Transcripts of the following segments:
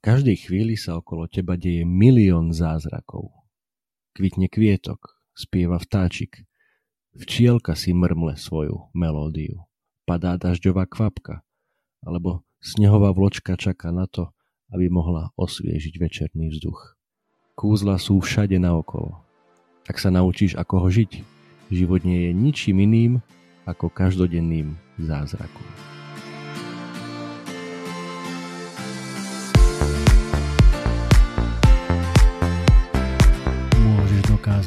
každej chvíli sa okolo teba deje milión zázrakov. Kvitne kvietok, spieva vtáčik, včielka si mrmle svoju melódiu, padá dažďová kvapka, alebo snehová vločka čaká na to, aby mohla osviežiť večerný vzduch. Kúzla sú všade naokolo. Ak sa naučíš, ako ho žiť, život nie je ničím iným ako každodenným zázrakom.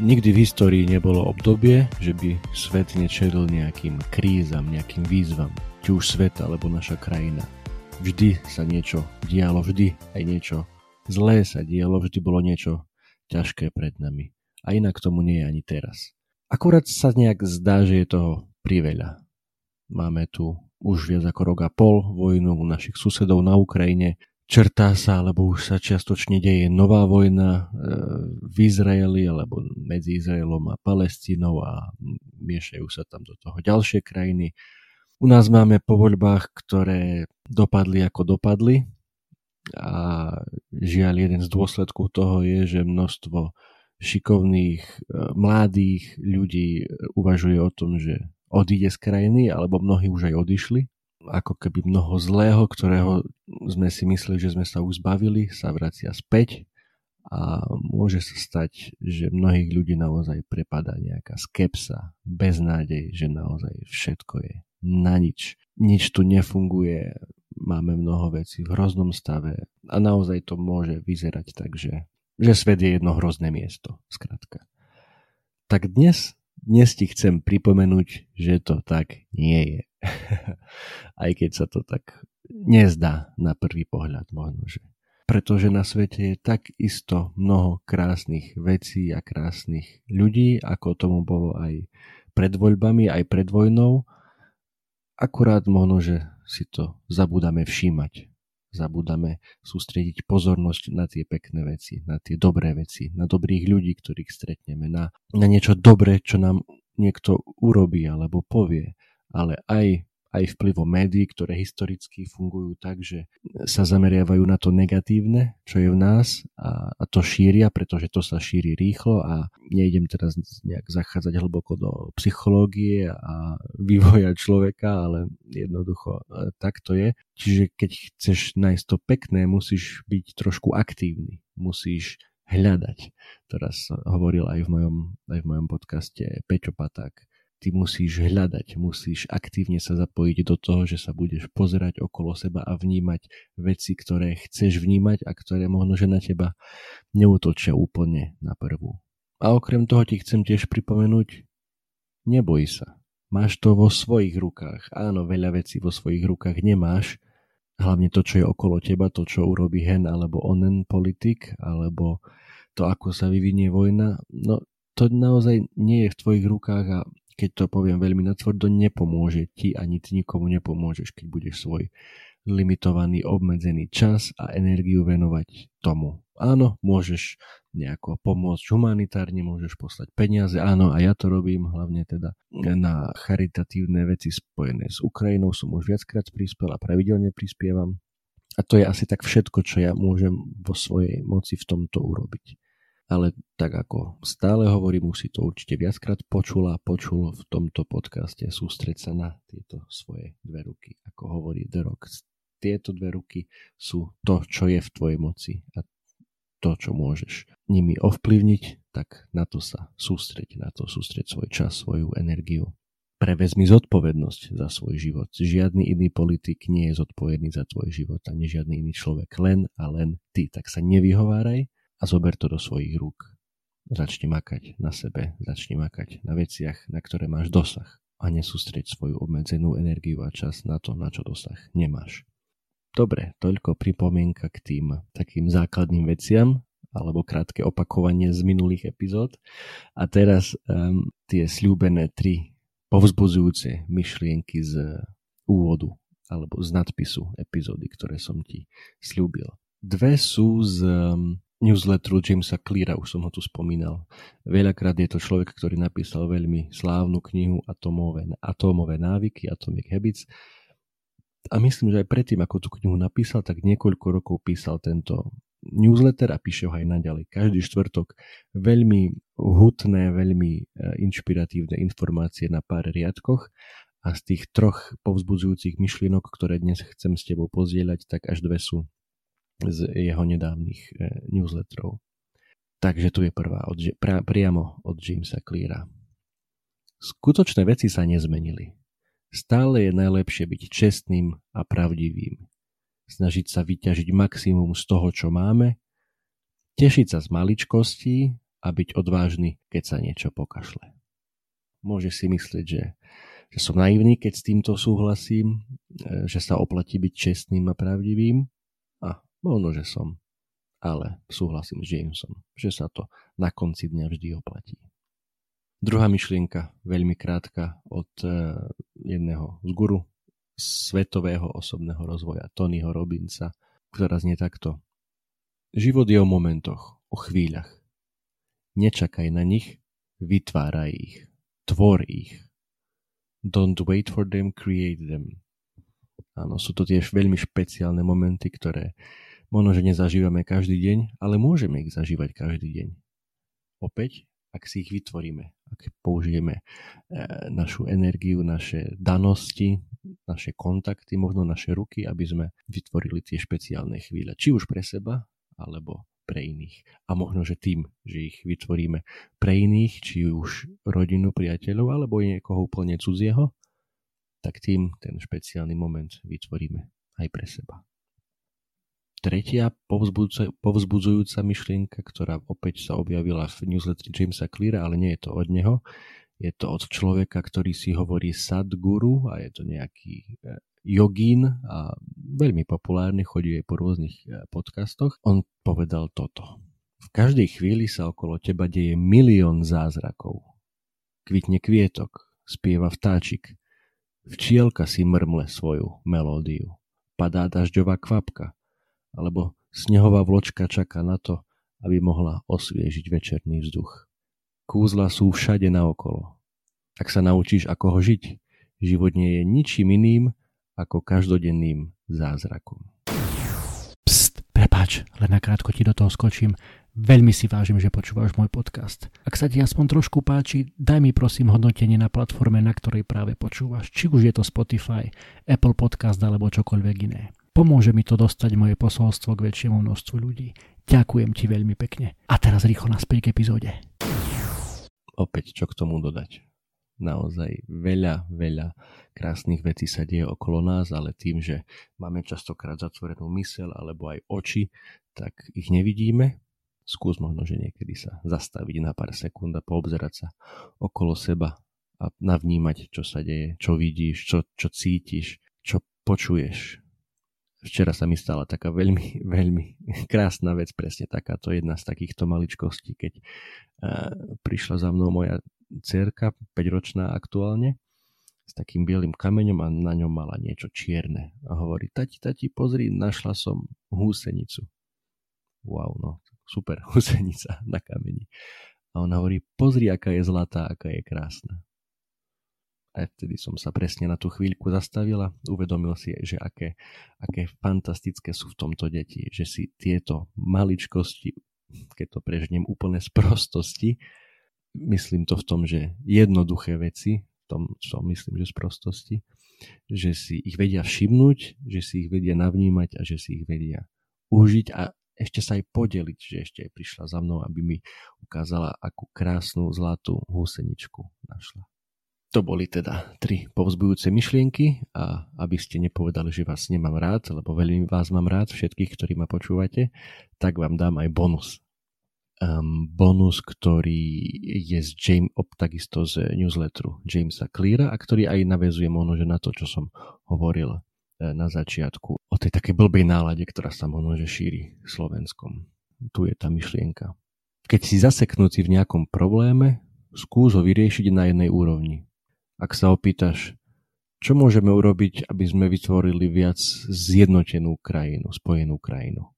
Nikdy v histórii nebolo obdobie, že by svet nečelil nejakým krízam, nejakým výzvam, či už svet alebo naša krajina. Vždy sa niečo dialo, vždy aj niečo zlé sa dialo, vždy bolo niečo ťažké pred nami. A inak tomu nie je ani teraz. Akurát sa nejak zdá, že je toho priveľa. Máme tu už viac ako rok a pol vojnu u našich susedov na Ukrajine, črtá sa, alebo už sa čiastočne deje nová vojna e, v Izraeli, alebo medzi Izraelom a Palestínou a miešajú sa tam do toho ďalšie krajiny. U nás máme po voľbách, ktoré dopadli ako dopadli a žiaľ jeden z dôsledkov toho je, že množstvo šikovných e, mladých ľudí uvažuje o tom, že odíde z krajiny, alebo mnohí už aj odišli ako keby mnoho zlého, ktorého sme si mysleli, že sme sa už zbavili, sa vracia späť a môže sa stať, že mnohých ľudí naozaj prepada nejaká skepsa, beznádej, že naozaj všetko je na nič. Nič tu nefunguje, máme mnoho vecí v hroznom stave a naozaj to môže vyzerať tak, že, že svet je jedno hrozné miesto, skratka. Tak dnes, dnes ti chcem pripomenúť, že to tak nie je. Aj keď sa to tak nezdá na prvý pohľad možno, že. Pretože na svete je tak isto mnoho krásnych vecí a krásnych ľudí, ako tomu bolo aj pred voľbami, aj pred vojnou. Akurát možno, že si to zabudáme všímať. Zabudáme sústrediť pozornosť na tie pekné veci, na tie dobré veci, na dobrých ľudí, ktorých stretneme, na, na niečo dobré, čo nám niekto urobí alebo povie. Ale aj aj vplyvom médií, ktoré historicky fungujú tak, že sa zameriavajú na to negatívne, čo je v nás a, a to šíria, pretože to sa šíri rýchlo a nejdem teraz nejak zachádzať hlboko do psychológie a vývoja človeka, ale jednoducho e, tak to je. Čiže keď chceš nájsť to pekné, musíš byť trošku aktívny, musíš hľadať. Teraz hovoril aj v mojom, aj v mojom podcaste Peťo Paták, ty musíš hľadať, musíš aktívne sa zapojiť do toho, že sa budeš pozerať okolo seba a vnímať veci, ktoré chceš vnímať a ktoré možno, že na teba neútočia úplne na prvú. A okrem toho ti chcem tiež pripomenúť, neboj sa. Máš to vo svojich rukách. Áno, veľa vecí vo svojich rukách nemáš, hlavne to, čo je okolo teba, to, čo urobí hen alebo onen politik, alebo to, ako sa vyvinie vojna, no to naozaj nie je v tvojich rukách a keď to poviem veľmi natvrdo, nepomôže ti ani ty nikomu nepomôžeš, keď budeš svoj limitovaný, obmedzený čas a energiu venovať tomu. Áno, môžeš nejako pomôcť humanitárne, môžeš poslať peniaze, áno, a ja to robím hlavne teda na charitatívne veci spojené s Ukrajinou, som už viackrát prispel a pravidelne prispievam. A to je asi tak všetko, čo ja môžem vo svojej moci v tomto urobiť ale tak ako stále hovorím, už si to určite viackrát počula počul v tomto podcaste, sústreť sa na tieto svoje dve ruky, ako hovorí The Rock. Tieto dve ruky sú to, čo je v tvojej moci a to, čo môžeš nimi ovplyvniť, tak na to sa sústreť, na to sústreť svoj čas, svoju energiu. Prevezmi zodpovednosť za svoj život. Žiadny iný politik nie je zodpovedný za tvoj život, ani žiadny iný človek. Len a len ty. Tak sa nevyhováraj, a zober to do svojich rúk. Začni makať na sebe, začni makať na veciach, na ktoré máš dosah. a nesústreť svoju obmedzenú energiu a čas na to, na čo dosah nemáš. Dobre, toľko pripomienka k tým takým základným veciam, alebo krátke opakovanie z minulých epizód. A teraz um, tie slúbené tri povzbudzujúce myšlienky z úvodu alebo z nadpisu epizódy, ktoré som ti slúbil. Dve sú z um, newsletteru Jamesa Cleara, už som ho tu spomínal. Veľakrát je to človek, ktorý napísal veľmi slávnu knihu Atomové, Atomové návyky, Atomic Habits. A myslím, že aj predtým, ako tú knihu napísal, tak niekoľko rokov písal tento newsletter a píše ho aj naďalej. Každý štvrtok veľmi hutné, veľmi e, inšpiratívne informácie na pár riadkoch a z tých troch povzbudzujúcich myšlienok, ktoré dnes chcem s tebou pozdieľať, tak až dve sú z jeho nedávnych e, newsletterov. Takže tu je prvá od, pra, priamo od Jamesa Cleara. Skutočné veci sa nezmenili. Stále je najlepšie byť čestným a pravdivým. Snažiť sa vyťažiť maximum z toho, čo máme, tešiť sa z maličkostí a byť odvážny, keď sa niečo pokašle. Môže si myslieť, že, že som naivný, keď s týmto súhlasím, e, že sa oplatí byť čestným a pravdivým. Možno, že som, ale súhlasím s Jamesom, že sa to na konci dňa vždy oplatí. Druhá myšlienka, veľmi krátka, od uh, jedného z guru svetového osobného rozvoja, Tonyho Robinsa, ktorá znie takto. Život je o momentoch, o chvíľach. Nečakaj na nich, vytváraj ich, tvor ich. Don't wait for them, create them. Áno, sú to tiež veľmi špeciálne momenty, ktoré Možno, že nezažívame každý deň, ale môžeme ich zažívať každý deň. Opäť, ak si ich vytvoríme, ak použijeme e, našu energiu, naše danosti, naše kontakty, možno naše ruky, aby sme vytvorili tie špeciálne chvíle, či už pre seba, alebo pre iných. A možno, že tým, že ich vytvoríme pre iných, či už rodinu, priateľov, alebo niekoho úplne cudzieho, tak tým ten špeciálny moment vytvoríme aj pre seba. Tretia povzbudzujúca myšlienka, ktorá opäť sa objavila v newsletteri Jamesa Cleara, ale nie je to od neho. Je to od človeka, ktorý si hovorí Sadguru a je to nejaký e, jogín a veľmi populárny, chodí aj po rôznych e, podcastoch. On povedal toto. V každej chvíli sa okolo teba deje milión zázrakov. Kvitne kvietok, spieva vtáčik, včielka si mrmle svoju melódiu, padá dažďová kvapka, alebo snehová vločka čaká na to, aby mohla osviežiť večerný vzduch. Kúzla sú všade naokolo. Ak sa naučíš, ako ho žiť, život nie je ničím iným ako každodenným zázrakom. Pst, prepáč, len nakrátko ti do toho skočím. Veľmi si vážim, že počúvaš môj podcast. Ak sa ti aspoň trošku páči, daj mi prosím hodnotenie na platforme, na ktorej práve počúvaš. Či už je to Spotify, Apple Podcast alebo čokoľvek iné. Pomôže mi to dostať moje posolstvo k väčšiemu množstvu ľudí. Ďakujem ti veľmi pekne. A teraz rýchlo naspäť k epizóde. Opäť čo k tomu dodať. Naozaj veľa, veľa krásnych vecí sa deje okolo nás, ale tým, že máme častokrát zatvorenú mysel alebo aj oči, tak ich nevidíme. Skús možno, že niekedy sa zastaviť na pár sekúnd a poobzerať sa okolo seba a navnímať, čo sa deje, čo vidíš, čo, čo cítiš, čo počuješ, Včera sa mi stala taká veľmi, veľmi krásna vec, presne takáto jedna z takýchto maličkostí, keď uh, prišla za mnou moja cerka, 5-ročná aktuálne, s takým bielým kameňom a na ňom mala niečo čierne. A hovorí, tati, tati, pozri, našla som húsenicu. Wow, no, super, húsenica na kameni. A on hovorí, pozri, aká je zlatá, aká je krásna. A vtedy som sa presne na tú chvíľku zastavila, uvedomil si, že aké, aké fantastické sú v tomto deti, že si tieto maličkosti, keď to prežnem úplne z prostosti, myslím to v tom, že jednoduché veci, v tom som myslím, že z prostosti, že si ich vedia všimnúť, že si ich vedia navnímať a že si ich vedia užiť a ešte sa aj podeliť, že ešte aj prišla za mnou, aby mi ukázala, akú krásnu zlatú húseničku našla. To boli teda tri povzbujúce myšlienky a aby ste nepovedali, že vás nemám rád, lebo veľmi vás mám rád, všetkých, ktorí ma počúvate, tak vám dám aj bonus. um, bonus, ktorý je z James, op, takisto z newsletteru Jamesa Cleara a ktorý aj navezuje možno, že na to, čo som hovoril e, na začiatku o tej takej blbej nálade, ktorá sa možno, že šíri Slovenskom. Tu je tá myšlienka. Keď si zaseknutý v nejakom probléme, skús ho vyriešiť na jednej úrovni. Ak sa opýtaš, čo môžeme urobiť, aby sme vytvorili viac zjednotenú krajinu, spojenú krajinu?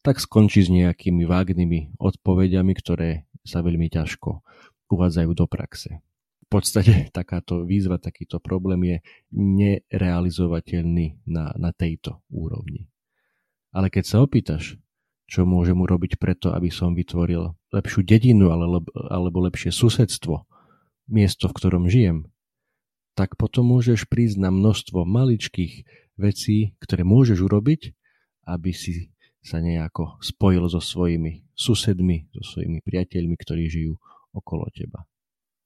Tak skončí s nejakými vágnymi odpovediami, ktoré sa veľmi ťažko uvádzajú do praxe. V podstate takáto výzva, takýto problém je nerealizovateľný na, na tejto úrovni. Ale keď sa opýtaš, čo môžem urobiť preto, aby som vytvoril lepšiu dedinu alebo, alebo lepšie susedstvo, miesto, v ktorom žijem, tak potom môžeš prísť na množstvo maličkých vecí, ktoré môžeš urobiť, aby si sa nejako spojil so svojimi susedmi, so svojimi priateľmi, ktorí žijú okolo teba.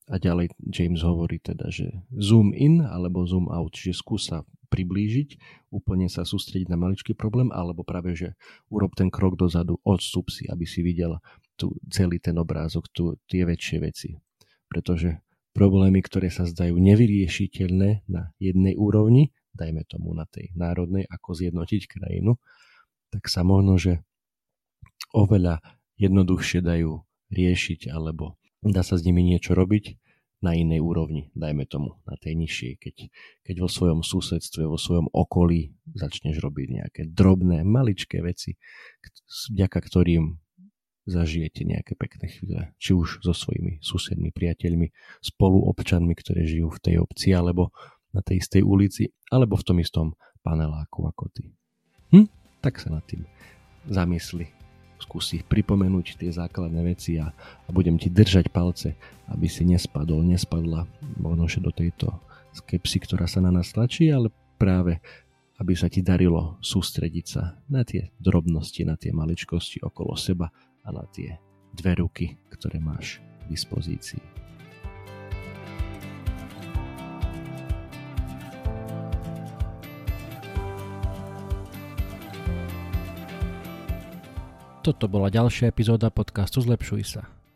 A ďalej James hovorí teda, že zoom in alebo zoom out, že skúsa priblížiť, úplne sa sústrediť na maličký problém, alebo práve, že urob ten krok dozadu, odstup si, aby si videl tu celý ten obrázok, tu tie väčšie veci. Pretože problémy, ktoré sa zdajú nevyriešiteľné na jednej úrovni, dajme tomu na tej národnej, ako zjednotiť krajinu, tak sa možno, že oveľa jednoduchšie dajú riešiť alebo dá sa s nimi niečo robiť na inej úrovni, dajme tomu na tej nižšej, keď, keď vo svojom susedstve, vo svojom okolí začneš robiť nejaké drobné, maličké veci, vďaka ktorým zažijete nejaké pekné chvíle, či už so svojimi susedmi, priateľmi, spoluobčanmi, ktorí žijú v tej obci, alebo na tej istej ulici, alebo v tom istom paneláku ako ty. Hm? Tak sa nad tým zamysli. Skúsi pripomenúť tie základné veci a, a budem ti držať palce, aby si nespadol, nespadla možno do tejto skepsy, ktorá sa na nás tlačí, ale práve aby sa ti darilo sústrediť sa na tie drobnosti, na tie maličkosti okolo seba a na tie dve ruky, ktoré máš k dispozícii. Toto bola ďalšia epizóda podcastu Zlepšuj sa.